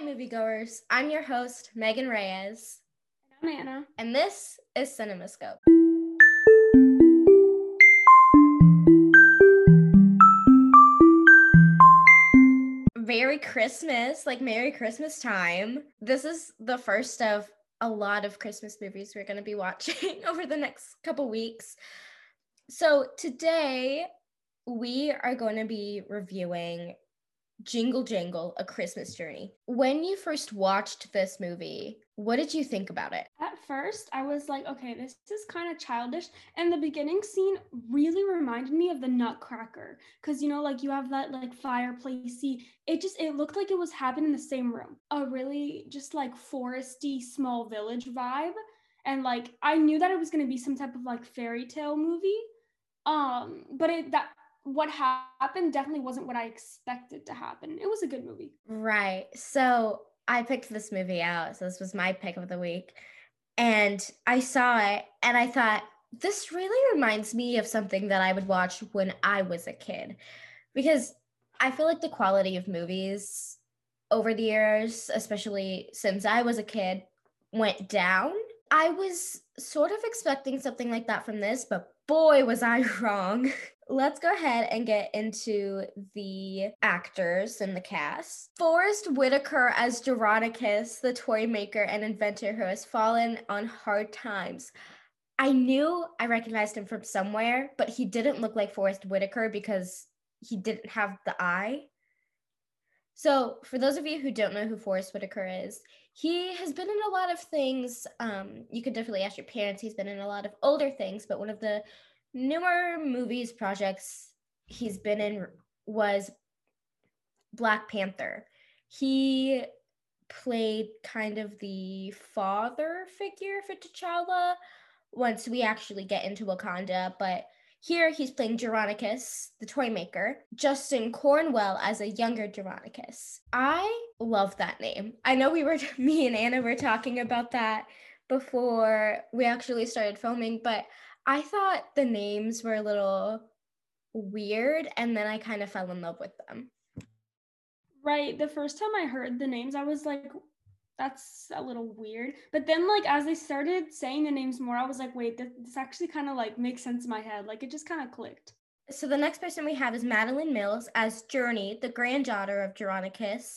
Hi, moviegoers. I'm your host, Meghan Reyes. And I'm Ana. And this is CinemaScope. Merry Christmas, like Merry Christmas time. This is the first of a lot of Christmas movies we're going to be watching over the next couple weeks. So, today we are going to be reviewing Jingle Jangle, A Christmas Journey. When you first watched this movie, what did you think about it? At first, I was like, okay, this is kind of childish. And the beginning scene really reminded me of the Nutcracker. Cause you know, like you have that like fireplacey, it just it looked like it was happening in the same room. A really just like foresty small village vibe. And like I knew that it was gonna be some type of like fairy tale movie. Um, but it that what happened definitely wasn't what I expected to happen. It was a good movie. Right. So I picked this movie out. So this was my pick of the week. And I saw it and I thought, this really reminds me of something that I would watch when I was a kid. Because I feel like the quality of movies over the years, especially since I was a kid, went down. I was sort of expecting something like that from this, but boy, was I wrong. Let's go ahead and get into the actors and the cast. Forest Whitaker as Jeronicus, the toy maker and inventor who has fallen on hard times. I knew I recognized him from somewhere, but he didn't look like Forest Whitaker because he didn't have the eye. So, for those of you who don't know who Forest Whitaker is, he has been in a lot of things. Um, you could definitely ask your parents. He's been in a lot of older things, but one of the newer movies projects he's been in was Black Panther. He played kind of the father figure for T'Challa once we actually get into Wakanda, but here he's playing Jeronicus, the toy maker, Justin Cornwell as a younger Jeronicus. I love that name. I know we were, me and Ana were talking about that before we actually started filming, but I thought the names were a little weird and then I kind of fell in love with them. Right. The first time I heard the names, I was like, that's a little weird. But then, like, as I started saying the names more, I was like, wait, this, this actually kind of like makes sense in my head. Like, it just kind of clicked. So, the next person we have is Madalen Mills as Journey, the granddaughter of Jeronicus.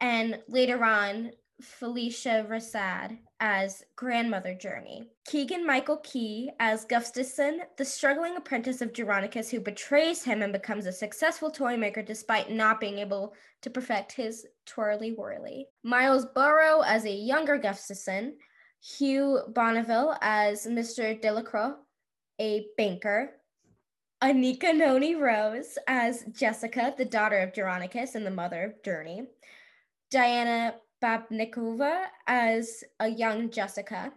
And later on, Phylicia Rashad as grandmother Journey, Keegan Michael Key as Gustafson, the struggling apprentice of Jeronicus who betrays him and becomes a successful toy maker despite not being able to perfect his twirly whirly. Miles Barrow as a younger Gustafson, Hugh Bonneville as Mr. Delacroix, a banker, Anika Noni Rose as Jessica, the daughter of Jeronicus and the mother of Journey, Diana Babnicova as a young Jessica,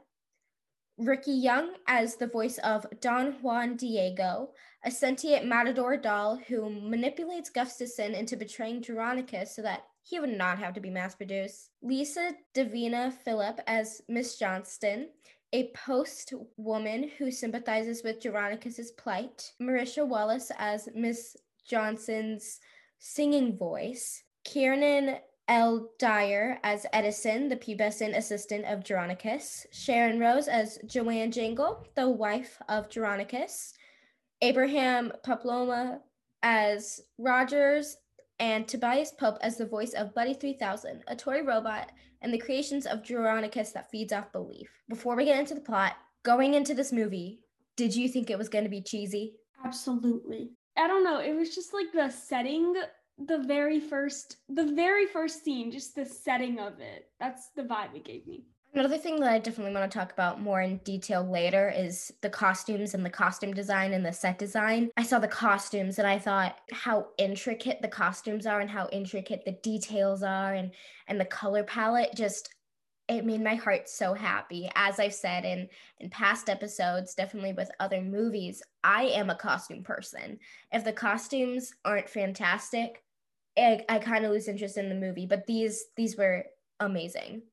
Ricky Young as the voice of Don Juan Diego, a sentient matador doll who manipulates Gustafson into betraying Jeronicus so that he would not have to be mass produced. Lisa Davina Phillip as Miss Johnston, a post woman who sympathizes with Jeronicus's plight. Marisha Wallace as Miss Johnston's singing voice. Kieron Elle Dyer as Edison, the pubescent assistant of Jeronicus, Sharon Rose as Joanne Jangle, the wife of Jeronicus, Abraham Paploma as Rogers, and Tobias Pope as the voice of Buddy 3000, a toy robot and the creations of Jeronicus that feeds off belief. Before we get into the plot, going into this movie, did you think it was going to be cheesy? Absolutely. I don't know. It was just like the setting the very first the very first scene just the setting of it. That's the vibe it gave me. Another thing that i definitely want to talk about more in detail later is the costumes and the costume design and the set design. I saw the costumes and i thought how intricate the costumes are and how intricate the details are and and the color palette just it made my heart so happy. As i've said in in past episodes definitely with other movies i am a costume person. If the costumes aren't fantastic I, I kind of lose interest in the movie, but these these were amazing.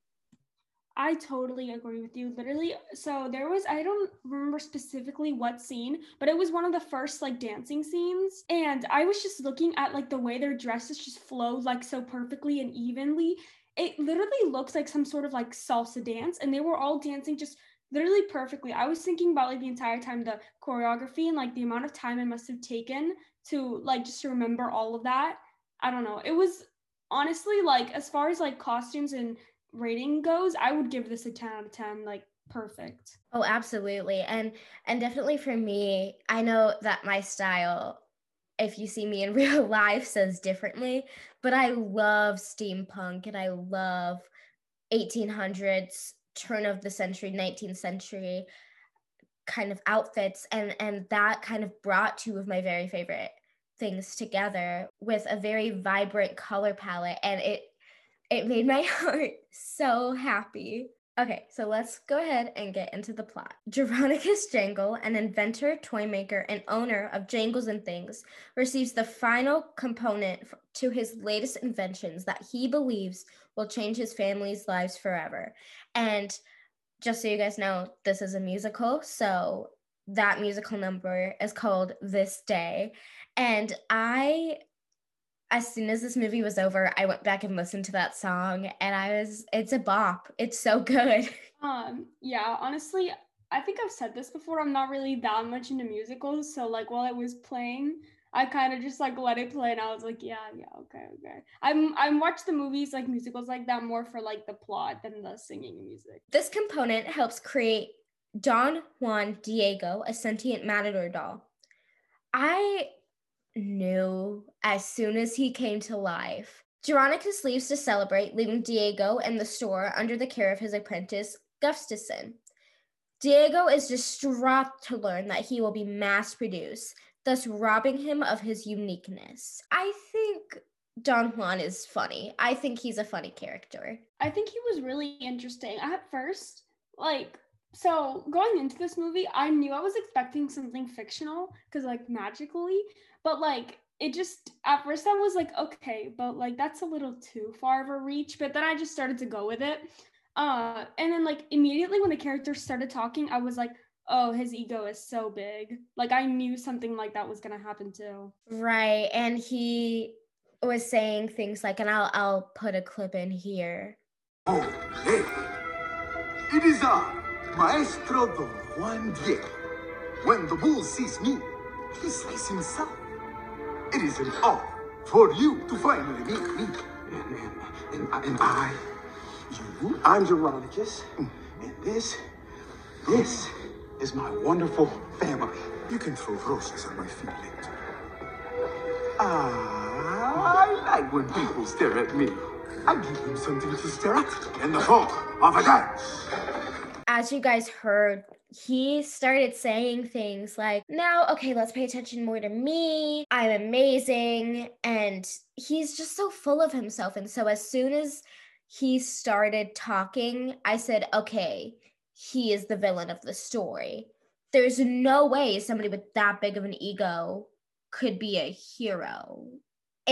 I totally agree with you. Literally, so there was I don't remember specifically what scene, but it was one of the first like dancing scenes, and I was just looking at like the way their dresses just flowed like so perfectly and evenly, it literally looks like some sort of like salsa dance and they were all dancing just literally perfectly. I was thinking about like the entire time the choreography and like the amount of time it must have taken to like just remember all of that. I don't know. It was honestly like as far as like costumes and rating goes, I would give this a 10 out of 10 like perfect. Oh, absolutely. And and definitely for me, I know that my style if you see me in real life says differently, but I love steampunk and I love 1800s turn of the century 19th century kind of outfits and and that kind of brought two of my very favorite things together with a very vibrant color palette and it it made my heart so happy Okay, so let's go ahead and get into the plot. Jeronicus Jangle, an inventor, toy maker, and owner of Jangles and Things, receives the final component to his latest inventions that he believes will change his family's lives forever. And just so you guys know, this is a musical, so that musical number is called This Day. And I as soon as this movie was over, I went back and listened to that song and I was it's a bop. It's so good. Um yeah, honestly, I think I've said this before. I'm not really that much into musicals, so like while it was playing, I kind of just like let it play and I was like, yeah, yeah, okay, okay. I'm I'm watch the movies like musicals like that more for like the plot than the singing music. This component helps create Don Juan Diego, a sentient matador doll. I knew as soon as he came to life. Jeronicus leaves to celebrate, leaving Diego and the store under the care of his apprentice, Gustafson. Diego is distraught to learn that he will be mass produced, thus robbing him of his uniqueness. I think Don Juan is funny. I think he's a funny character. I think he was really interesting. At first, like, so going into this movie, I knew I was expecting something fictional because, like, magically, but like it just at first I was like, okay, but like that's a little too far of a reach. But then I just started to go with it. Uh, and then like immediately when the characters started talking, I was like, oh, his ego is so big. Like I knew something like that was gonna happen too. Right, and he was saying things like, and I'll I'll put a clip in here. Oh, hey, it is I, Maestro Don Juan Diego. When the bull sees me, he slays himself. It is an honor for you to finally meet me. And, and, and, and I, you, I'm Jeronicus, and this, this is my wonderful family. You can throw roses at my feet later. Ah, I like when people stare at me. I give them something to stare at in the form of a dance. As you guys heard, he started saying things like, now, okay, let's pay attention more to me. I'm amazing. And he's just so full of himself. And so as soon as he started talking, I said, okay, he is the villain of the story. There's no way somebody with that big of an ego could be a hero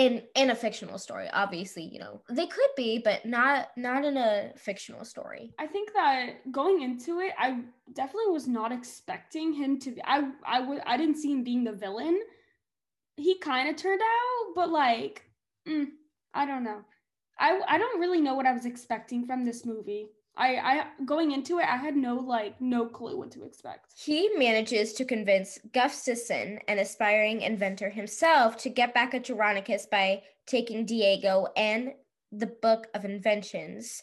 in in a fictional story obviously you know they could be but not not in a fictional story. I think that going into it i definitely was not expecting him to be i i would i didn't see him being the villain. He kind of turned out but like mm, i don't know. I i don't really know what i was expecting from this movie I, I going into it, I had no like no clue what to expect. He manages to convince Gustafson, an aspiring inventor himself, to get back at Jeronicus by taking Diego and the Book of Inventions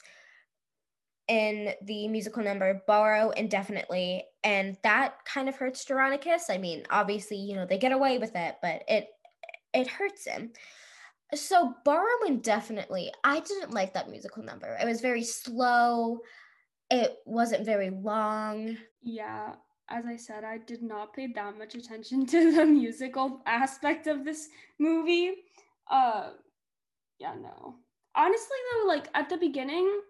in the musical number Borrow Indefinitely. And that kind of hurts Jeronicus. I mean, obviously, you know, they get away with it, but it it hurts him. So borrow definitely. I didn't like that musical number. It was very slow. It wasn't very long. Yeah, as I said, I did not pay that much attention to the musical aspect of this movie. Uh yeah, no. Honestly though, like at the beginning,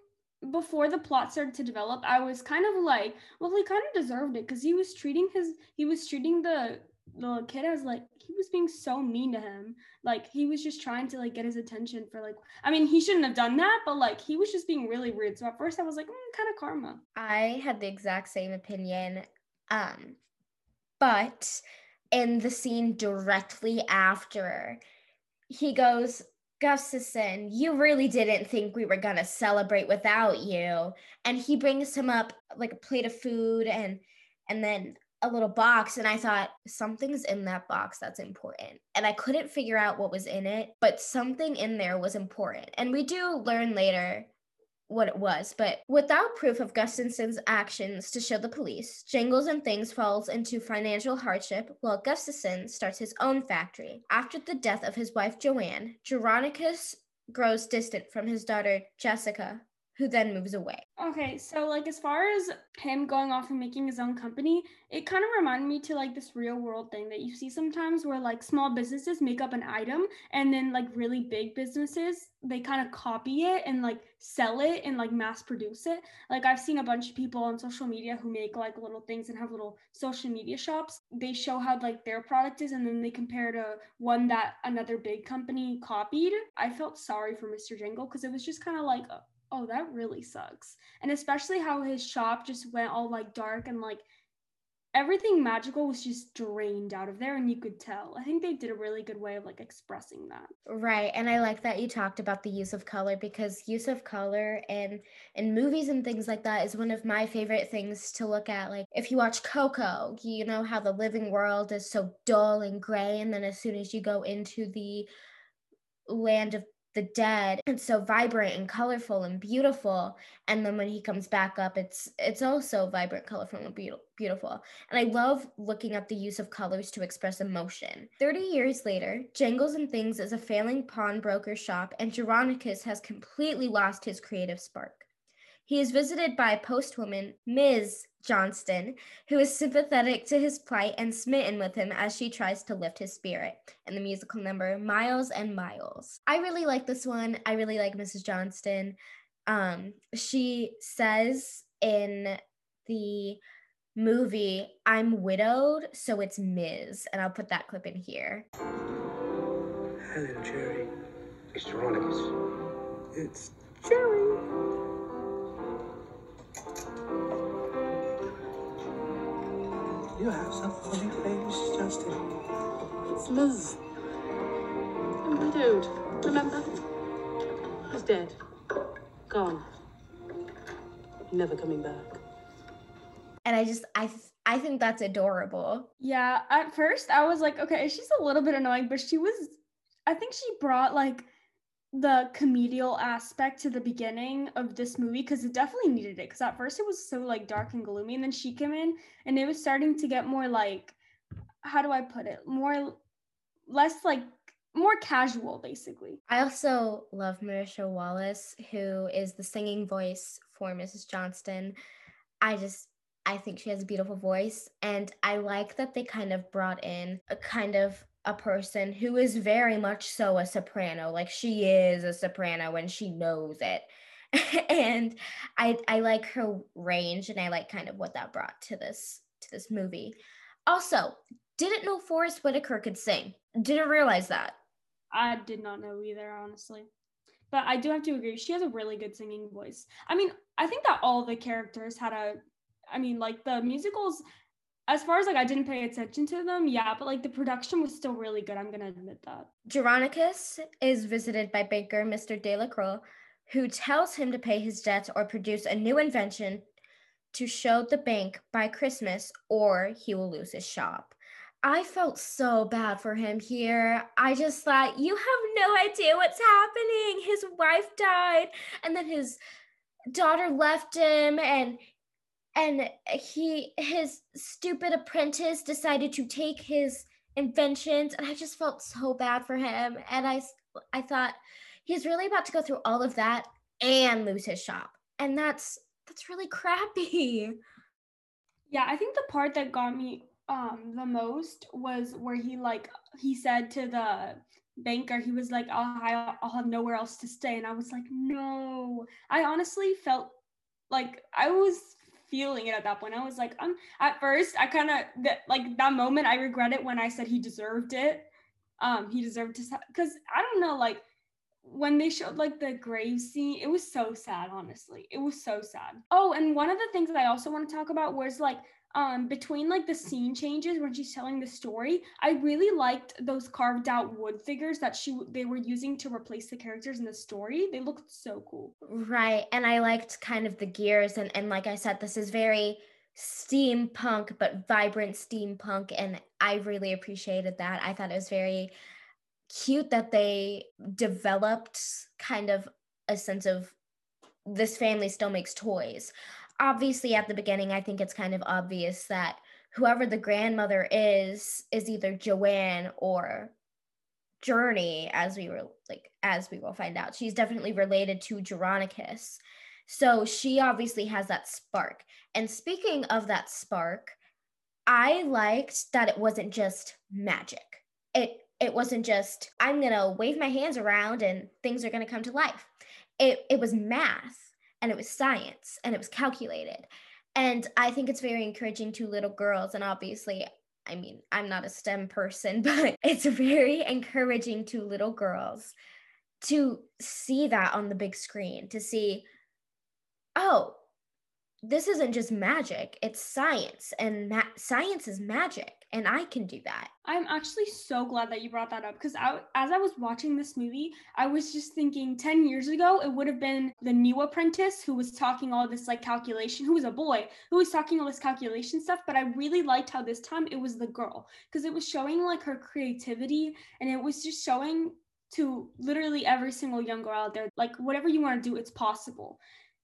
before the plot started to develop, I was kind of like, well, he kind of deserved it because he was treating his he was treating the the kid as like he was being so mean to him. Like he was just trying to like get his attention for like i mean he shouldn't have done that but like he was just being really rude. So at first i was like mm, kind of karma. I had the exact same opinion um but in the scene directly after he goes Gustafson, you really didn't think we were gonna celebrate without you. And he brings him up like a plate of food and and then a little box and I thought something's in that box that's important. And I couldn't figure out what was in it, but something in there was important. And we do learn later what it was, but without proof of Gustafson's actions to show the police, Jingles and Things falls into financial hardship while Gustafson starts his own factory. After the death of his wife Joanne, Jeronicus grows distant from his daughter Jessica, who then moves away. Okay, so like as far as him going off and making his own company, it kind of reminded me to like this real world thing that you see sometimes where like small businesses make up an item and then like really big businesses they kind of copy it and like sell it and like mass produce it. Like I've seen a bunch of people on social media who make like little things and have little social media shops. They show how like their product is and then they compare to one that another big company copied. I felt sorry for Mr. Jingle because it was just kind of like uh, oh, that really sucks. And especially how his shop just went all like dark and like everything magical was just drained out of there and you could tell. I think they did a really good way of like expressing that. Right. And I like that you talked about the use of color because use of color and in movies and things like that is one of my favorite things to look at. Like if you watch Coco, you know how the living world is so dull and gray and then as soon as you go into the land of the dead it's so vibrant and colorful and beautiful. And then when he comes back up it's it's also vibrant colorful and be- beautiful. And i love looking at the use of colors to express emotion. 30 years later jangles and things is a failing pawnbroker shop and Jeronicus has completely lost his creative spark he is visited by postwoman, Ms. Johnston, who is sympathetic to his plight and smitten with him as she tries to lift his spirit in the musical number Miles and Miles. I really like this one. I really like Mrs. Johnston. Um, she says in the movie, I'm widowed, so it's Ms. And I'll put that clip in here. Hello, Jerry. It's Jeronicus. It's Jerry. You have some funny face, Justin. It's Liz. I'm widowed. Remember? He's dead. Gone. Never coming back. And I just I th- I think that's adorable. Yeah, at first I was like, okay, she's a little bit annoying, but she was I think she brought like the comedial aspect to the beginning of this movie because it definitely needed it because at first it was so like dark and gloomy and then she came in and it was starting to get more like how do i put it more less like more casual basically I also love Marisha Wallace, who is the singing voice for Mrs. Johnston. I just I think she has a beautiful voice and I like that they kind of brought in a kind of a person who is very much so a soprano. Like she is a soprano and she knows it. and I I like her range and I like kind of what that brought to this to this movie. Also, didn't know Forest Whitaker could sing. Didn't realize that. i did not know either honestly but i do have to agree she has a really good singing voice i mean i think that all the characters had a i mean like the musicals as far as like i didn't pay attention to them yeah but like the production was still really good i'm gonna admit that Jeronicus is visited by banker Mr. Delacroix, who tells him to pay his debts or produce a new invention to show the bank by Christmas or he will lose his shop. I felt so bad for him here. I just thought, you have no idea what's happening. His wife died, and then his daughter left him, and and he his stupid apprentice decided to take his inventions and i just felt so bad for him. And i i thought he's really about to go through all of that and lose his shop. And that's that's really crappy. Yeah i think the part that got me um the most was where he like he said to the banker he was like I'll, I- I'll have nowhere else to stay. And i was like no. I honestly felt like i was feeling it at that point. I was like i'm at first i kind of that like that moment i regret it when i said he deserved it. Um he deserved to because i don't know like when they showed like the grave scene it was so sad honestly. It was so sad. Oh and one of the things that i also want to talk about was like um between like the scene changes when she's telling the story i really liked those carved out wood figures that she they were using to replace the characters in the story they looked so cool Right. And I liked kind of the gears and and like I said this is very steampunk but vibrant steampunk and I really appreciated that. I thought it was very cute that they developed kind of a sense of this family still makes toys. Obviously at the beginning I think it's kind of obvious that whoever the grandmother is is either Joanne or Journey as we were like as we will find out. She's definitely related to Jeronicus. So she obviously has that spark. And speaking of that spark, I liked that it wasn't just magic. It it wasn't just I'm going to wave my hands around and things are going to come to life. It it was math and it was science and it was calculated. And I think it's very encouraging to little girls and obviously I mean, I'm not a STEM person, but it's very encouraging to little girls to see that on the big screen, to see, oh, this isn't just magic, it's science, and ma- science is magic, and I can do that. I'm actually so glad that you brought that up because I, as I was watching this movie, I was just thinking 10 years ago, it would have been the new apprentice who was talking all this like calculation, who was a boy, who was talking all this calculation stuff. But I really liked how this time it was the girl because it was showing like her creativity and it was just showing to literally every single young girl out there like whatever you want to do, it's possible.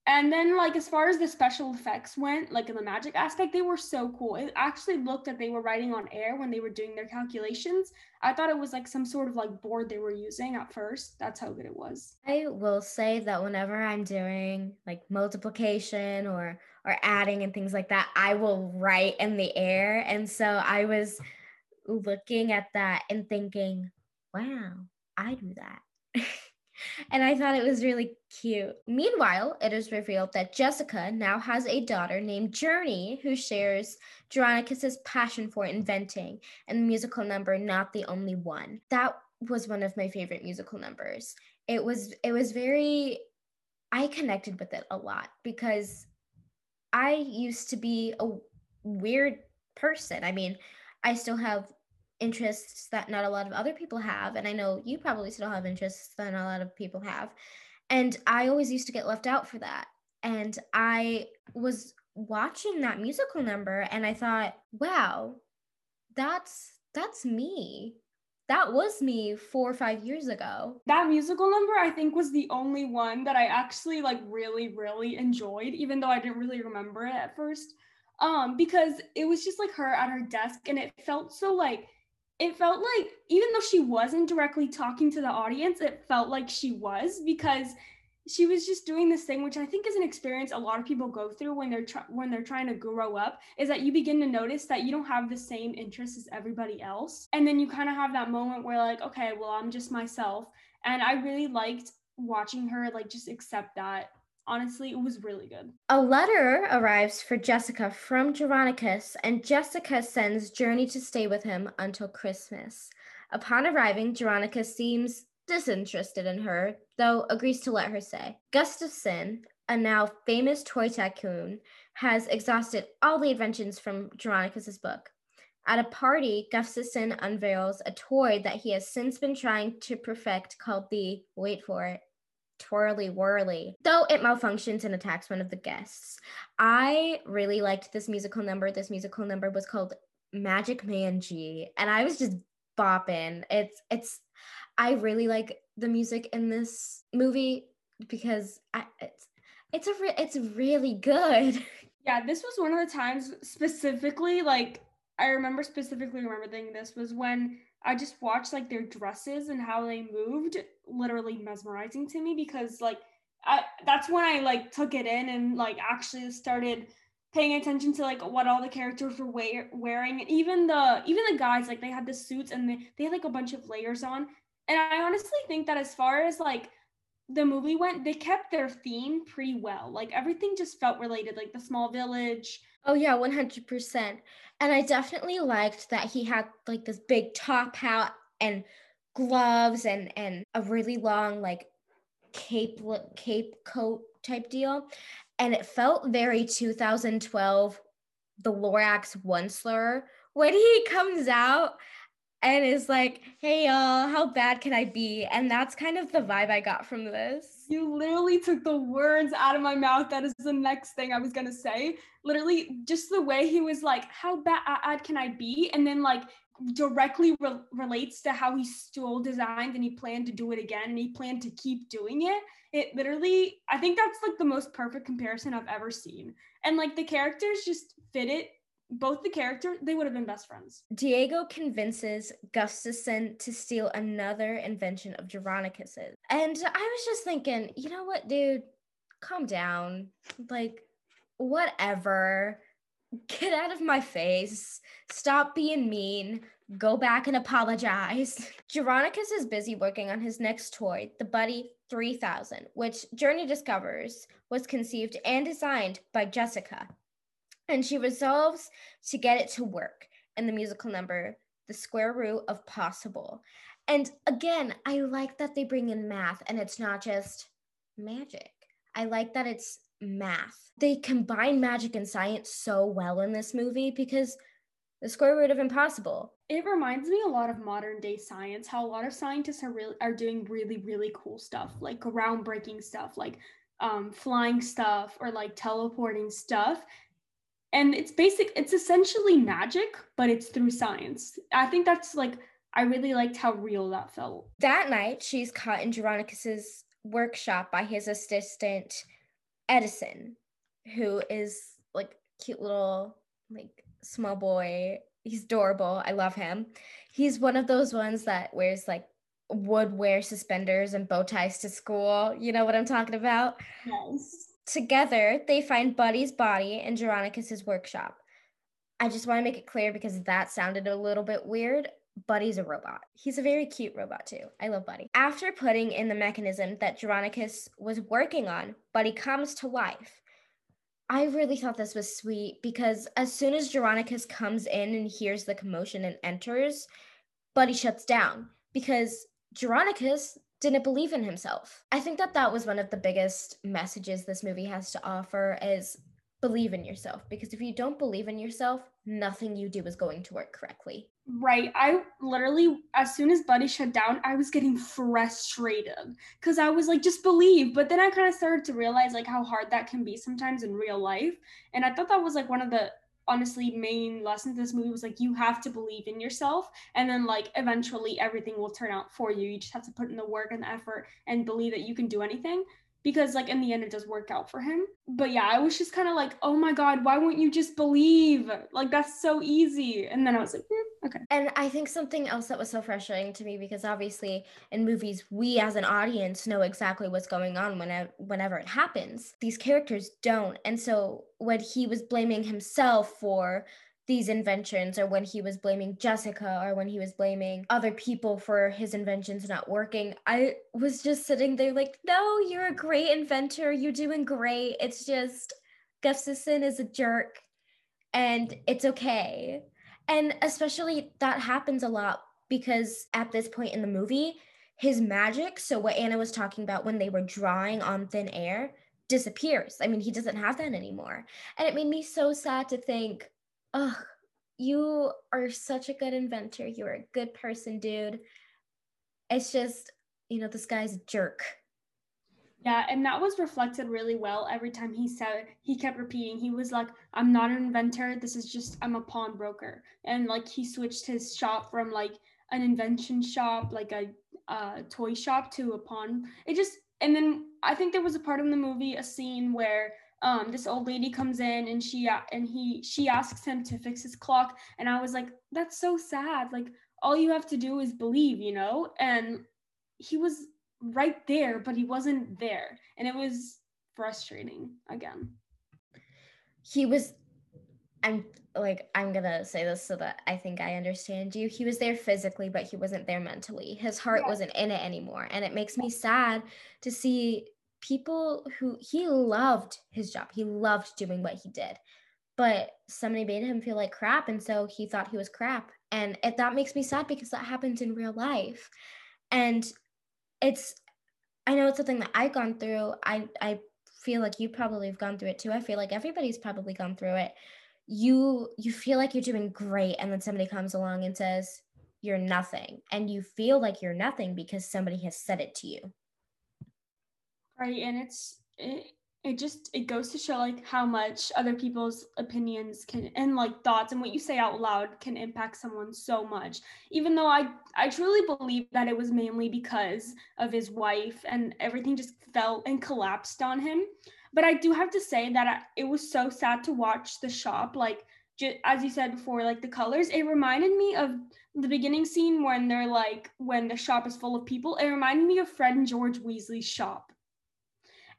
And then, like, as far as the special effects went, like in the magic aspect, they were so cool. It actually looked that they were writing on air when they were doing their calculations. I thought it was like some sort of like board they were using at first. That's how good it was. I will say that whenever I'm doing like multiplication or or adding and things like that, I will write in the air. And so I was looking at that and thinking, wow, I do that. and I thought it was really cute. Meanwhile, it is revealed that Jessica now has a daughter named Journey who shares Jeronicus's passion for inventing and the musical number Not the Only One. That was one of my favorite musical numbers. It was it was very I connected with it a lot because I used to be a weird person. I mean, I still have interests that not a lot of other people have and i know you probably still have interests that not a lot of people have and i always used to get left out for that and i was watching that musical number and i thought wow that's that's me that was me four or five years ago That musical number, I think, was the only one that I actually like really, really enjoyed, even though I didn't really remember it at first. Um, because it was just like her at her desk and it felt so like it felt like even though she wasn't directly talking to the audience, it felt like she was because she was just doing this thing which i think is an experience a lot of people go through when they're try- when they're trying to grow up is that you begin to notice that you don't have the same interests as everybody else. And then you kind of have that moment where like okay well i'm just myself. And i really liked watching her like just accept that honestly it was really good A letter arrives for Jessica from Jeronicus, and Jessica sends Journey to stay with him until Christmas. Upon arriving, Jeronicus seems disinterested in her, though agrees to let her stay. Gustafson, a now famous toy tycoon, has exhausted all the inventions from Jeronicus's book. At a party, Gustafson unveils a toy that he has since been trying to perfect called the, wait for it, twirly whirly, though it malfunctions and attacks one of the guests. I really liked this musical number. This musical number was called Magic Man G, and I was just bopping. It's it's I really like the music in this movie because I, it's it's a re- it's really good. Yeah, this was one of the times specifically, like I remember specifically remembering this was when I just watched like their dresses and how they moved, literally mesmerizing to me because like I that's when I like took it in and like actually started paying attention to like what all the characters were wear- wearing even the even the guys like they had the suits and they, they had like a bunch of layers on and I honestly think that as far as like the movie went, they kept their theme pretty well. Like everything just felt related, like the small village. Oh yeah, 100%. And I definitely liked that he had like this big top hat and gloves and and a really long like cape cape coat type deal and it felt very 2012 the Lorax Once-ler when he comes out and is like, hey y'all, how bad can I be? And that's kind of the vibe I got from this. You literally took the words out of my mouth. That is the next thing I was gonna say. Literally, just the way he was like, how bad can I be? And then like directly re- relates to how he stole designs and he planned to do it again and he planned to keep doing it. It literally, I think that's like the most perfect comparison I've ever seen. And like the characters just fit it both the character, they would have been best friends. Diego convinces Gustafson to steal another invention of Jeronicus's. And I was just thinking, you know what, dude? Calm down. Like, whatever. Get out of my face. Stop being mean. Go back and apologize. Jeronicus is busy working on his next toy, the Buddy 3000, which Journey discovers was conceived and designed by Jessica, and she resolves to get it to work in the musical number the square root of possible. And again i like that they bring in math and it's not just magic. I like that it's math. They combine magic and science so well in this movie because the square root of impossible. It reminds me a lot of modern day science how a lot of scientists are really are doing really really cool stuff like groundbreaking stuff like um, flying stuff or like teleporting stuff and it's basic it's essentially magic but it's through science. I think that's like i really liked how real that felt. That night she's caught in Jeronicus's workshop by his assistant edison who is like cute little like small boy. He's adorable. I love him. He's one of those ones that wears like would wear suspenders and bow ties to school. You know what i'm talking about? Yes Together, they find Buddy's body in Jeronicus's workshop. I just want to make it clear because that sounded a little bit weird. Buddy's a robot. He's a very cute robot too. I love Buddy. After putting in the mechanism that Jeronicus was working on, Buddy comes to life. I really thought this was sweet because as soon as Jeronicus comes in and hears the commotion and enters, Buddy shuts down because Jeronicus didn't believe in himself. I think that that was one of the biggest messages this movie has to offer is believe in yourself because if you don't believe in yourself, nothing you do is going to work correctly. Right. I literally as soon as Buddy shut down, I was getting frustrated cuz I was like just believe, but then I kind of started to realize like how hard that can be sometimes in real life, and I thought that was like one of the honestly main lesson of this movie was like you have to believe in yourself and then like eventually everything will turn out for you. You just have to put in the work and the effort and believe that you can do anything because like in the end it does work out for him. But yeah i was just kind of like oh my god why won't you just believe? Like that's so easy. And then i was like mm, okay. And i think something else that was so frustrating to me because obviously in movies we as an audience know exactly what's going on whenever whenever it happens. These characters don't. And so when he was blaming himself for these inventions or when he was blaming Jessica or when he was blaming other people for his inventions not working. I was just sitting there like, no, you're a great inventor. You're doing great. It's just Gustafson is a jerk and it's okay. And especially that happens a lot because at this point in the movie, his magic, so what Ana was talking about when they were drawing on thin air, disappears. I mean, he doesn't have that anymore. And it made me so sad to think oh, you are such a good inventor. You're a good person, dude. It's just, you know, this guy's a jerk. Yeah, and that was reflected really well every time he said he kept repeating. He was like, "I'm not an inventor. This is just I'm a pawnbroker." And like he switched his shop from like an invention shop, like a uh, toy shop, to a pawn. It just and then I think there was a part in the movie, a scene where um, this old lady comes in and she and he she asks him to fix his clock. And i was like that's so sad. Like all you have to do is believe you know? And he was right there but he wasn't there. And it was frustrating again. He was i'm like i'm gonna say this so that i think i understand you. He was there physically but he wasn't there mentally. His heart yeah. wasn't in it anymore. And it makes me sad to see people who he loved his job. He loved doing what he did. But somebody made him feel like crap. And so he thought he was crap. And it, that makes me sad because that happens in real life. And it's, I know it's something that I've gone through. I, I feel like you probably have gone through it too. I feel like everybody's probably gone through it. you you feel like you're doing great and then somebody comes along and says you're nothing and you feel like you're nothing because somebody has said it to you right and it's it, it just it goes to show like how much other people's opinions can and like thoughts and what you say out loud can impact someone so much. Even though i i truly believe that it was mainly because of his wife and everything just fell and collapsed on him. But i do have to say that I, it was so sad to watch the shop like just, as you said before like the colors. It reminded me of the beginning scene when they're like when the shop is full of people. It reminded me of fred and george weasley's shop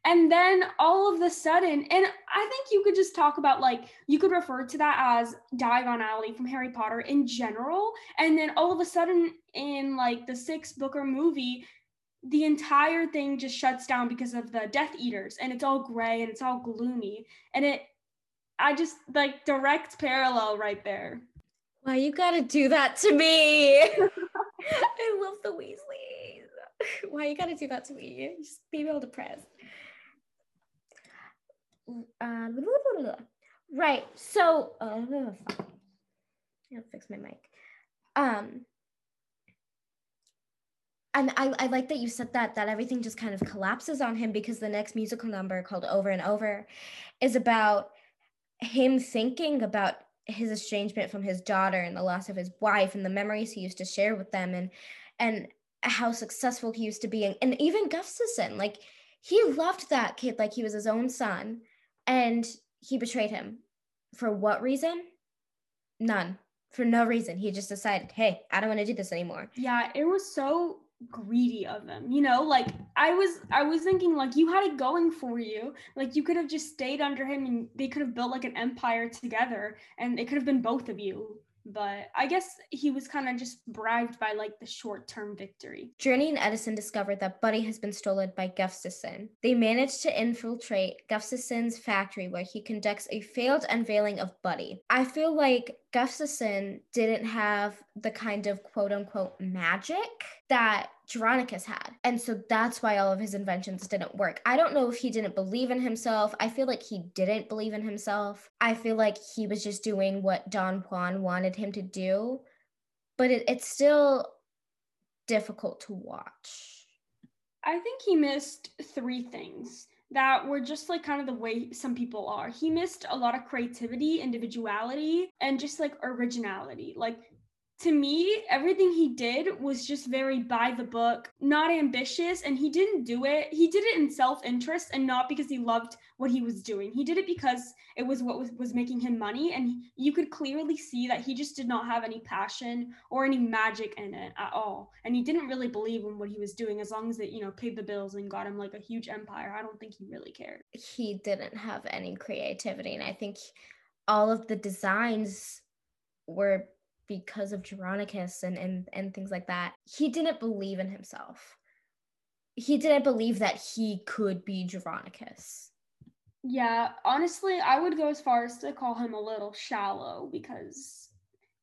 and then all of the sudden and i think you could just talk about like you could refer to that as diagon alley from harry potter in general. And then all of a sudden in like the sixth book or movie the entire thing just shuts down because of the death eaters and it's all gray and it's all gloomy. And it i just like direct parallel right there. Why you gotta do that to me. I love the weasleys. Why you gotta do that to me. You just be real depressed uh, right. So, uh, I'll fix my mic. Um, and I, I like that you said that that everything just kind of collapses on him because the next musical number called Over and Over is about him thinking about his estrangement from his daughter and the loss of his wife and the memories he used to share with them and and how successful he used to be and, and even Gustafson like he loved that kid like he was his own son and he betrayed him. For what reason? None. For no reason. He just decided, hey, I don't want to do this anymore. Yeah, it was so greedy of him you know like i was i was thinking like you had it going for you like you could have just stayed under him and they could have built like an empire together and it could have been both of you but I guess he was kind of just bribed by like the short term victory. Journey and Edison discovered that Buddy has been stolen by Gustafson. They managed to infiltrate Gustafson's factory where he conducts a failed unveiling of Buddy. I feel like Gustafson didn't have the kind of quote unquote magic that Jeronicus had. And so that's why all of his inventions didn't work. I don't know if he didn't believe in himself. I feel like he didn't believe in himself. I feel like he was just doing what Don Juan wanted him to do. But it, it's still difficult to watch. I think he missed three things that were just like kind of the way some people are. He missed a lot of creativity, individuality, and just like originality. Like to me, everything he did was just very by the book, not ambitious, and he didn't do it. He did it in self interest and not because he loved what he was doing. He did it because it was what was, was making him money, and you could clearly see that he just did not have any passion or any magic in it at all. And he didn't really believe in what he was doing as long as it, you know, paid the bills and got him like a huge empire. I don't think he really cared. He didn't have any creativity, and I think all of the designs were because of Jeronicus and, and and things like that. He didn't believe in himself. He didn't believe that he could be Jeronicus. Yeah, honestly, I would go as far as to call him a little shallow because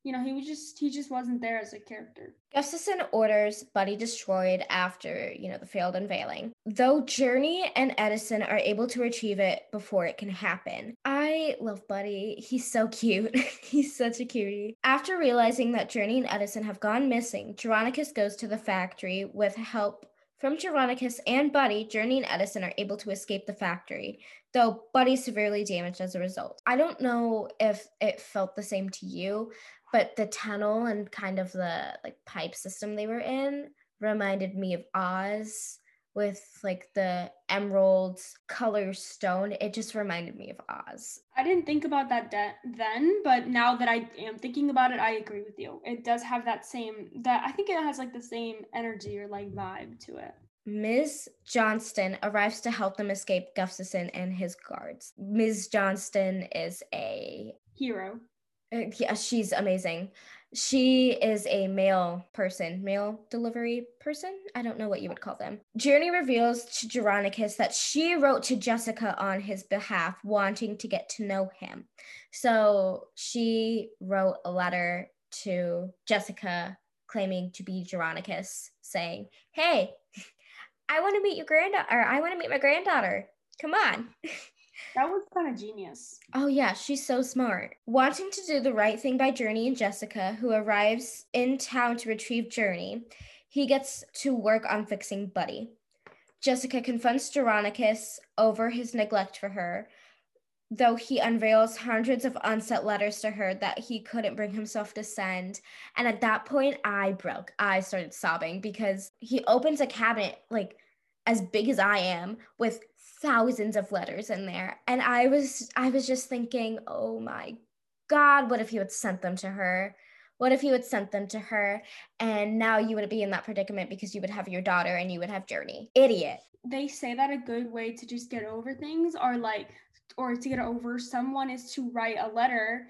you know, he was just he just wasn't there as a character. Gustafson orders Buddy destroyed after, you know, the failed unveiling. Though Journey and Edison are able to retrieve it before it can happen. I love Buddy. He's so cute. He's such a cutie. After realizing that Journey and Edison have gone missing, Jeronicus goes to the factory with help from Jeronicus and Buddy, Journey and Edison are able to escape the factory, though Buddy's severely damaged as a result. I don't know if it felt the same to you, but the tunnel and kind of the like pipe system they were in reminded me of Oz with like the emerald color stone it just reminded me of oz i didn't think about that de- then but now that i am thinking about it i agree with you it does have that same that i think it has like the same energy or like vibe to it Ms. Johnston arrives to help them escape Gustafson and his guards. Ms. Johnston is a hero. Uh, yeah, she's amazing. She is a mail person, mail delivery person. I don't know what you would call them. Journey reveals to Jeronicus that she wrote to Jessica on his behalf, wanting to get to know him. So she wrote a letter to Jessica claiming to be Jeronicus, saying, Hey, I want to meet your granddaughter, I want to meet my granddaughter. Come on. That was kind of genius. Oh, yeah, she's so smart. Wanting to do the right thing by Journey and Jessica, who arrives in town to retrieve Journey, he gets to work on fixing Buddy. Jessica confronts Jeronicus over his neglect for her, though he unveils hundreds of unsent letters to her that he couldn't bring himself to send. And at that point, I broke. I started sobbing because he opens a cabinet like as big as I am with thousands of letters in there. And I was I was just thinking, "Oh my god, what if you had sent them to her?" What if you had sent them to her and now you would be in that predicament because you would have your daughter and you would have Journey? Idiot. They say that a good way to just get over things are like or to get over someone is to write a letter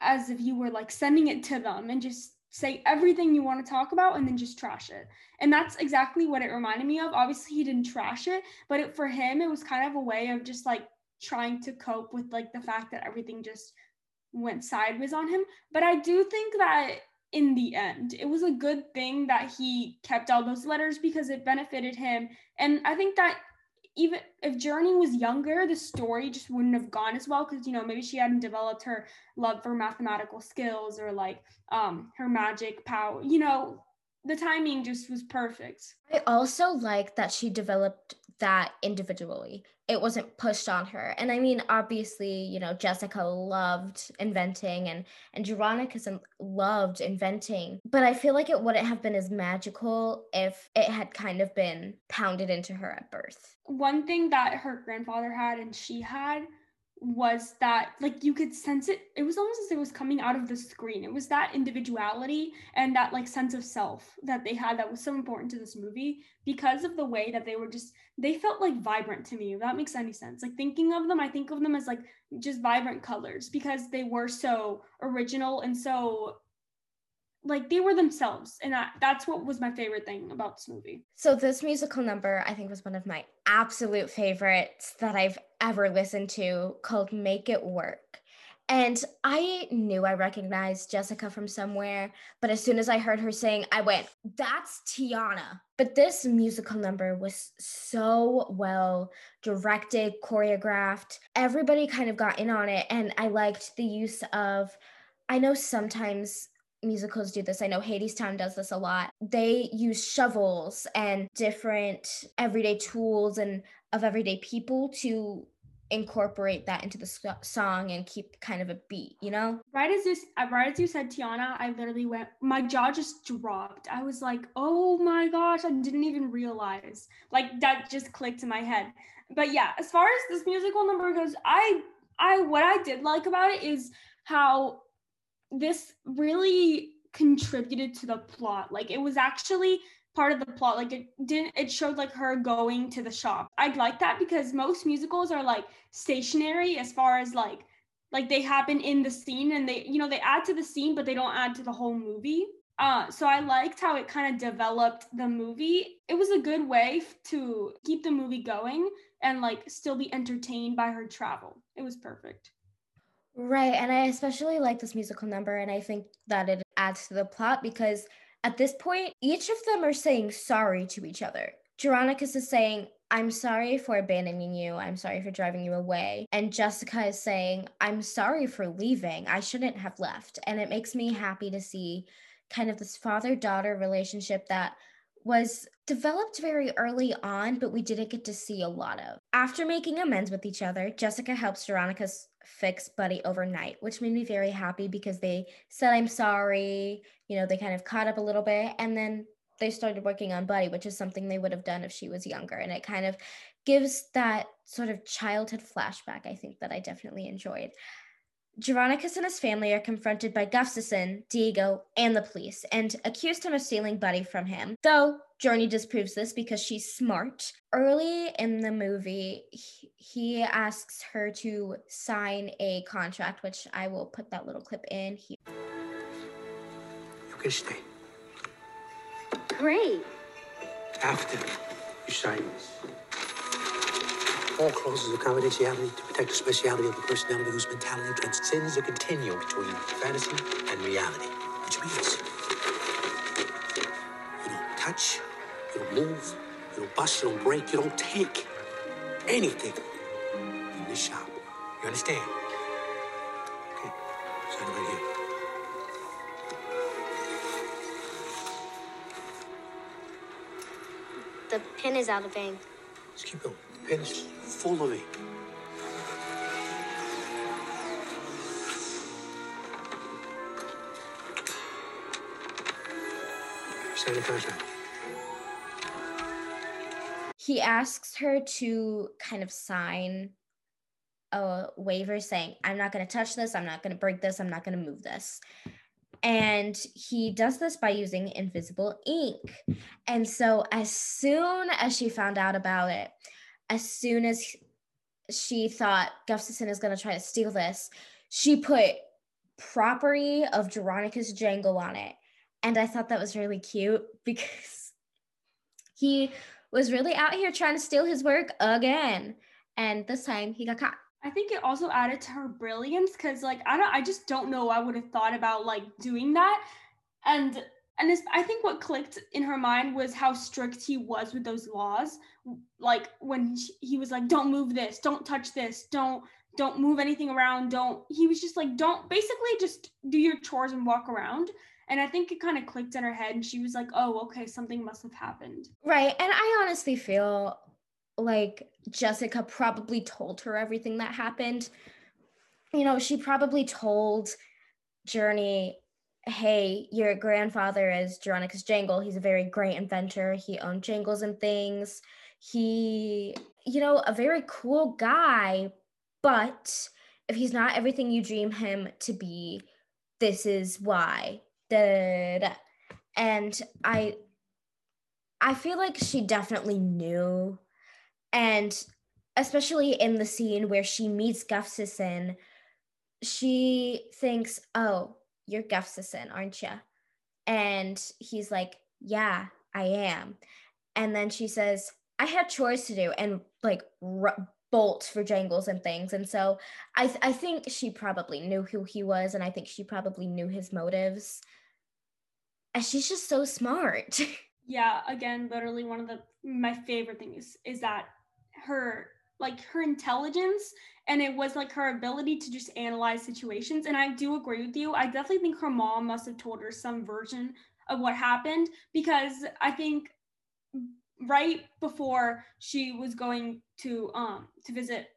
as if you were like sending it to them and just say everything you want to talk about and then just trash it. And that's exactly what it reminded me of. Obviously, he didn't trash it, but it, for him, it was kind of a way of just like trying to cope with like the fact that everything just went sideways on him. But I do think that in the end, it was a good thing that he kept all those letters because it benefited him. And I think that even if Journey was younger, the story just wouldn't have gone as well because you know maybe she hadn't developed her love for mathematical skills or like um her magic power. You know, the timing just was perfect. I also like that she developed that individually. It wasn't pushed on her. And I mean, obviously, you know, Jessica loved inventing and and Jeronicus loved inventing, but I feel like it wouldn't have been as magical if it had kind of been pounded into her at birth. One thing that her grandfather had and she had was that like you could sense it it was almost as it was coming out of the screen. It was that individuality and that like sense of self that they had that was so important to this movie because of the way that they were just they felt like vibrant to me if that makes any sense. Like thinking of them i think of them as like just vibrant colors because they were so original and so like they were themselves and I, that's what was my favorite thing about this movie. So this musical number i think was one of my absolute favorites that i've ever listened to called make it work. And i knew i recognized jessica from somewhere but as soon as i heard her sing i went that's tiana. But this musical number was so well directed choreographed. Everybody kind of got in on it and i liked the use of I know sometimes musicals do this. I know Hadestown does this a lot. They use shovels and different everyday tools and of everyday people to incorporate that into the song and keep kind of a beat, you know? Right as this, uh, right as you said, Tiana, I literally went, my jaw just dropped. I was like, oh my gosh, I didn't even realize. Like that just clicked in my head. But yeah, as far as this musical number goes, I, I, what I did like about it is how this really contributed to the plot. Like it was actually part of the plot. Like it didn't it showed like her going to the shop. I'd like that because most musicals are like stationary as far as like like they happen in the scene and they you know they add to the scene but they don't add to the whole movie. Uh, so I liked how it kind of developed the movie. It was a good way to keep the movie going and like still be entertained by her travel. It was perfect. Right. And I especially like this musical number. And I think that it adds to the plot because at this point, each of them are saying sorry to each other. Jeronicus is saying, I'm sorry for abandoning you. I'm sorry for driving you away. And Jessica is saying, I'm sorry for leaving. I shouldn't have left. And it makes me happy to see kind of this father daughter relationship that was developed very early on, but we didn't get to see a lot of. After making amends with each other, Jessica helps Jeronicus fix Buddy overnight, which made me very happy because they said, I'm sorry. You know, they kind of caught up a little bit and then they started working on Buddy, which is something they would have done if she was younger. And it kind of gives that sort of childhood flashback, I think, that I definitely enjoyed. Jeronicus and his family are confronted by Gustafson, Diego, and the police and accused him of stealing Buddy from him. Though Journey disproves this because she's smart. Early in the movie, he, he asks her to sign a contract, which I will put that little clip in here. You can stay. Great. After you sign this. All clauses of confidentiality to protect the speciality of the personality whose mentality transcends the continuum between fantasy and reality. Which means you don't touch, you don't move, you don't bust, you don't break, you don't take anything in this shop You understand? Okay. Sign it right here. The pin is out of ink. Just keep going. Of ink. Sign the contract. he asks her to kind of sign a waiver saying, I'm not going to touch this, I'm not going to break this, I'm not going to move this. And he does this by using invisible ink. And so, as soon as she found out about it, as soon as she thought Gustafson is going to try to steal this, she put property of Jeronicus Jangle on it. And I thought that was really cute because he was really out here trying to steal his work again. And this time he got caught. I think it also added to her brilliance because, like, I don't, I just don't know. I would have thought about like doing that, and and this, I think what clicked in her mind was how strict he was with those laws. Like when he was like, "Don't move this, don't touch this, don't don't move anything around, don't." He was just like, "Don't," basically just do your chores and walk around. And I think it kind of clicked in her head, and she was like, "Oh, okay, something must have happened." Right, and I honestly feel like Jessica probably told her everything that happened. You know, she probably told Journey, hey, your grandfather is Jeronicus Jangle. He's a very great inventor. He owned jangles and things. He, you know, a very cool guy, but if he's not everything you dream him to be, this is why. Da, da, da. And I I feel like she definitely knew and especially in the scene where she meets Gustafson, she thinks, "Oh, you're Gustafson, aren't you?" And he's like, "Yeah, I am." And then she says, "I had chores to do," and like r- bolts for jangles and things. And so I th- I think she probably knew who he was, and I think she probably knew his motives. And she's just so smart. yeah, again, literally one of the my favorite things is that her like her intelligence and it was like her ability to just analyze situations and i do agree with you. I definitely think her mom must have told her some version of what happened because i think right before she was going to um to visit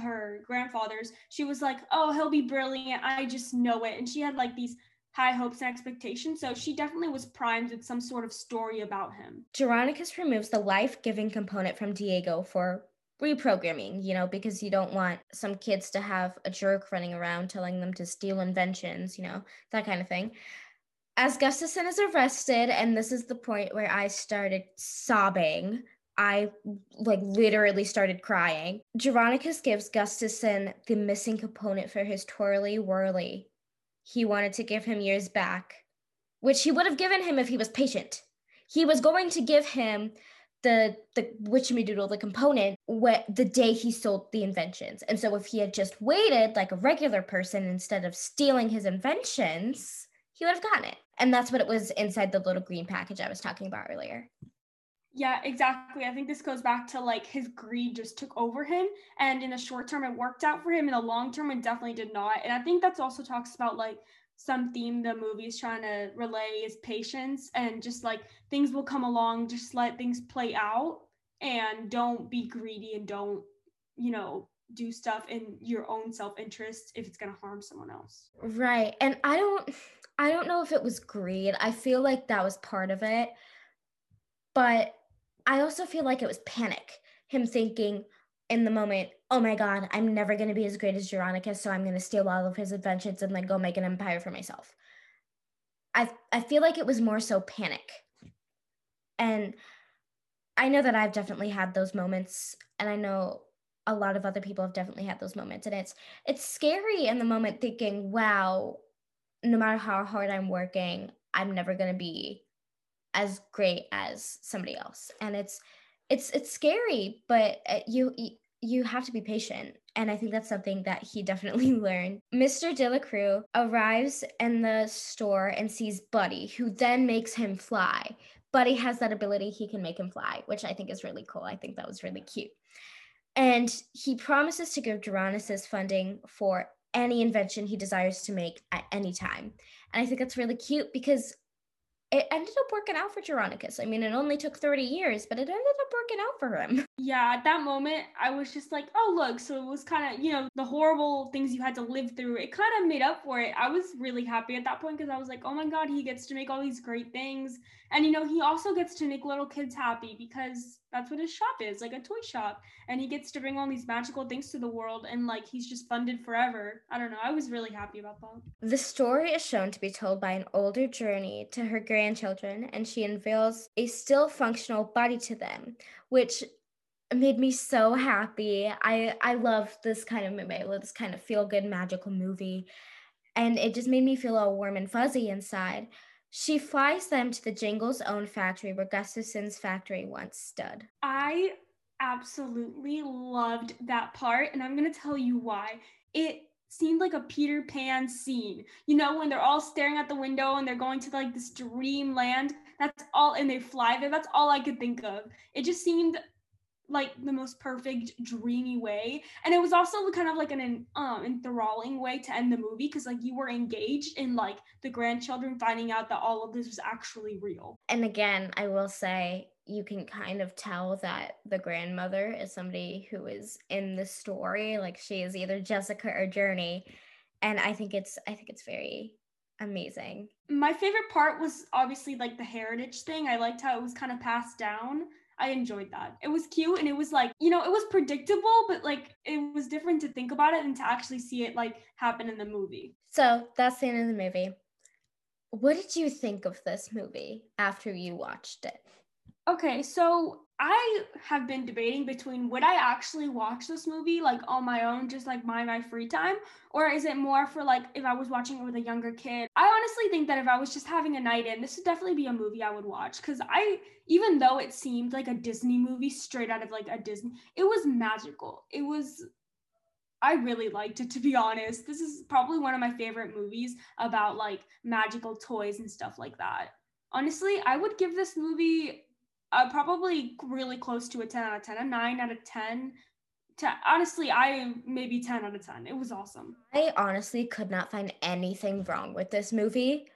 her grandfather's she was like oh he'll be brilliant. I just know it. And she had like these high hopes and expectations so she definitely was primed with some sort of story about him. Jeronicus removes the life-giving component from Diego for reprogramming, you know, because you don't want some kids to have a jerk running around telling them to steal inventions, you know, that kind of thing. As Gustafson is arrested, and this is the point where I started sobbing. I like literally started crying. Jeronicus gives Gustafson the missing component for his twirly whirly. He wanted to give him years back, which he would have given him if he was patient. He was going to give him the the witchamadoodle, the component, what the day he sold the inventions. And so if he had just waited like a regular person instead of stealing his inventions, he would have gotten it. And that's what it was inside the little green package I was talking about earlier. Yeah, exactly. I think this goes back to like his greed just took over him. And in the short term, it worked out for him. In the long term, it definitely did not. And I think that's also talks about like some theme the movie is trying to relay is patience and just like things will come along just let things play out and don't be greedy and don't you know do stuff in your own self-interest if it's going to harm someone else. Right and i don't i don't know if it was greed. I feel like that was part of it but i also feel like it was panic him thinking in the moment, oh my God, I'm never going to be as great as Jeronicus, so I'm going to steal all of his inventions and like go make an empire for myself. I, I feel like it was more so panic. And I know that I've definitely had those moments, and I know a lot of other people have definitely had those moments. And it's it's scary in the moment thinking, wow, no matter how hard I'm working, I'm never gonna be as great as somebody else. And it's it's it's scary, but uh, you you have to be patient. And I think that's something that he definitely learned. Mr. Delacroix arrives in the store and sees Buddy, who then makes him fly. Buddy has that ability, he can make him fly, which I think is really cool. I think that was really cute. And he promises to give Jeronicus funding for any invention he desires to make at any time. And I think that's really cute because it ended up working out for Jeronicus. I mean, it only took 30 years, but it ended up working out for him. Yeah, at that moment, I was just like, oh, look. So it was kind of, you know, the horrible things you had to live through. It kind of made up for it. I was really happy at that point because I was like, oh my God, he gets to make all these great things. And, you know, he also gets to make little kids happy because that's what his shop is like a toy shop. And he gets to bring all these magical things to the world and, like, he's just funded forever. I don't know. I was really happy about that. The story is shown to be told by an older journey to her grandchildren, and she unveils a still functional Buddy to them, which made me so happy. I I love this kind of movie. This kind of feel good magical movie. And it just made me feel all warm and fuzzy inside. She flies them to the Jingle's own factory where Gustafson's factory once stood. I absolutely loved that part, and I'm gonna tell you why. It seemed like a Peter Pan scene. You know, when they're all staring at the window and they're going to like this dreamland. That's all, and they fly there. That's all I could think of. It just seemed like the most perfect dreamy way. And it was also kind of like an um enthralling way to end the movie because like you were engaged in like the grandchildren finding out that all of this was actually real. And again i will say you can kind of tell that the grandmother is somebody who is in the story. Like she is either jessica or journey. And i think it's i think it's very amazing. My favorite part was obviously like the heritage thing. I liked how it was kind of passed down I enjoyed that. It was cute and it was like, you know, it was predictable, but like it was different to think about it and to actually see it like happen in the movie. So that's the end of the movie. What did you think of this movie after you watched it? Okay, so I have been debating between would I actually watch this movie like on my own, just like my my free time, or is it more for like if I was watching it with a younger kid? I honestly think that if I was just having a night in, this would definitely be a movie I would watch because I, even though it seemed like a Disney movie straight out of like a Disney, it was magical. It was. I really liked it to be honest. This is probably one of my favorite movies about like magical toys and stuff like that. Honestly, I would give this movie uh, probably really close to a 10 out of 10, a 9 out of 10. To, honestly, I maybe 10 out of 10. It was awesome. I honestly could not find anything wrong with this movie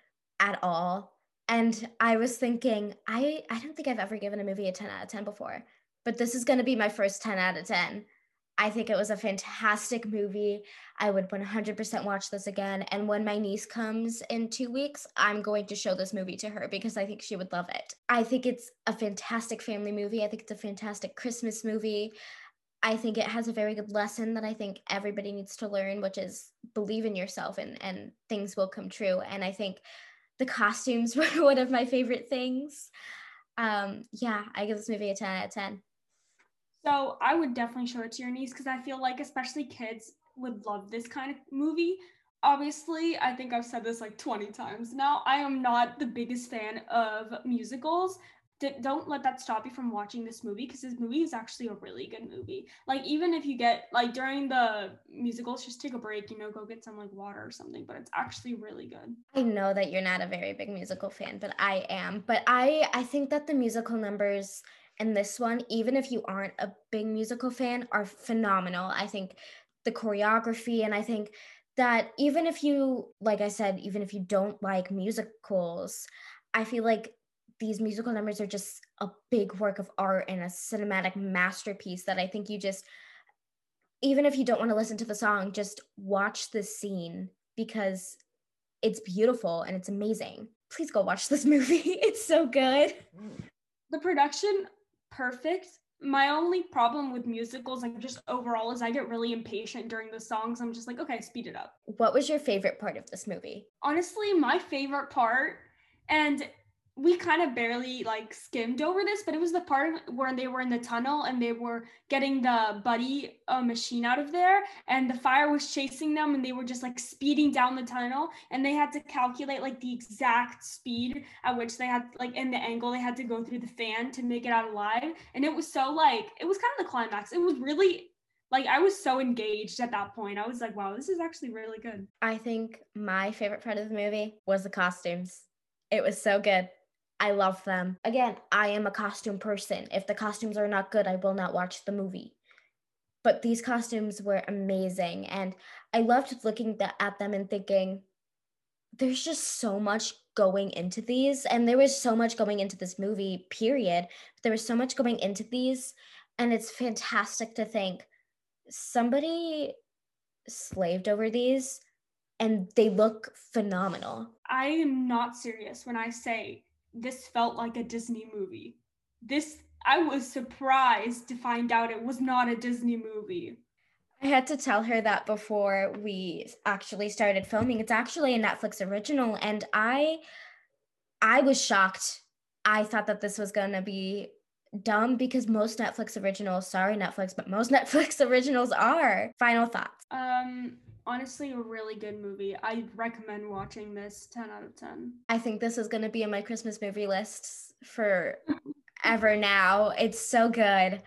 at all. And I was thinking, I, I don't think I've ever given a movie a 10 out of 10 before, but this is going to be my first 10 out of 10. I think it was a fantastic movie. I would 100% watch this again. And when my niece comes in two weeks, I'm going to show this movie to her because I think she would love it. I think it's a fantastic family movie. I think it's a fantastic Christmas movie. I think it has a very good lesson that I think everybody needs to learn, which is believe in yourself and, and things will come true. And I think the costumes were one of my favorite things. Um, yeah, I give this movie a 10 out of 10. So I would definitely show it to your niece because I feel like especially kids would love this kind of movie. Obviously, I think I've said this like 20 times now. I am not the biggest fan of musicals. D- don't let that stop you from watching this movie because this movie is actually a really good movie. Like even if you get like during the musicals, just take a break, you know, go get some like water or something. But it's actually really good. I know that you're not a very big musical fan, but I am. But I I think that the musical numbers and this one, even if you aren't a big musical fan, are phenomenal. I think the choreography, and I think that even if you, like I said, even if you don't like musicals, I feel like these musical numbers are just a big work of art and a cinematic masterpiece that I think you just, even if you don't want to listen to the song, just watch the scene because it's beautiful and it's amazing. Please go watch this movie. It's so good. The production perfect. My only problem with musicals, like just overall, is I get really impatient during the songs. I'm just like, okay, speed it up. What was your favorite part of this movie? Honestly, my favorite part, and we kind of barely like skimmed over this, but it was the part where they were in the tunnel and they were getting the buddy uh, machine out of there, and the fire was chasing them, and they were just like speeding down the tunnel, and they had to calculate like the exact speed at which they had like in the angle they had to go through the fan to make it out alive, and it was so like it was kind of the climax. It was really like I was so engaged at that point. I was like, wow, this is actually really good. I think my favorite part of the movie was the costumes. It was so good. I love them. Again, I am a costume person. If the costumes are not good, I will not watch the movie. but these costumes were amazing. And I loved looking at them and thinking, there's just so much going into these. And there was so much going into this movie, period. There was so much going into these. And it's fantastic to think somebody slaved over these and they look phenomenal. I am not serious when I say this felt like a Disney movie. This I was surprised to find out it was not a Disney movie. I had to tell her that before we actually started filming. It's actually a Netflix original and I I was shocked. I thought that this was going to be dumb because most Netflix originals, sorry Netflix, but most Netflix originals are. Final thoughts. Um honestly a really good movie. I recommend watching this 10 out of 10. I think this is going to be on my Christmas movie list for ever now. It's so good.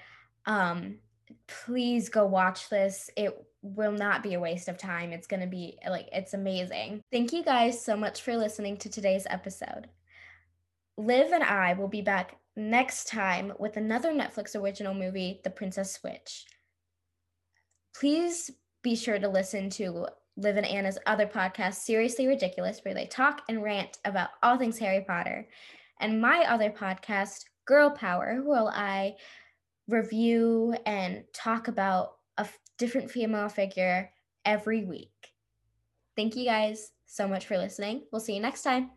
Um please go watch this. It will not be a waste of time. It's going to be like it's amazing. Thank you guys so much for listening to today's episode. Liv and I will be back next time with another Netflix original movie, The Princess Switch. Please be sure to listen to Liv and Ana's other podcast, Seriously Ridiculous, where they talk and rant about all things Harry Potter, and my other podcast, Girl Power, where I review and talk about a f- different female figure every week. Thank you guys so much for listening. We'll see you next time.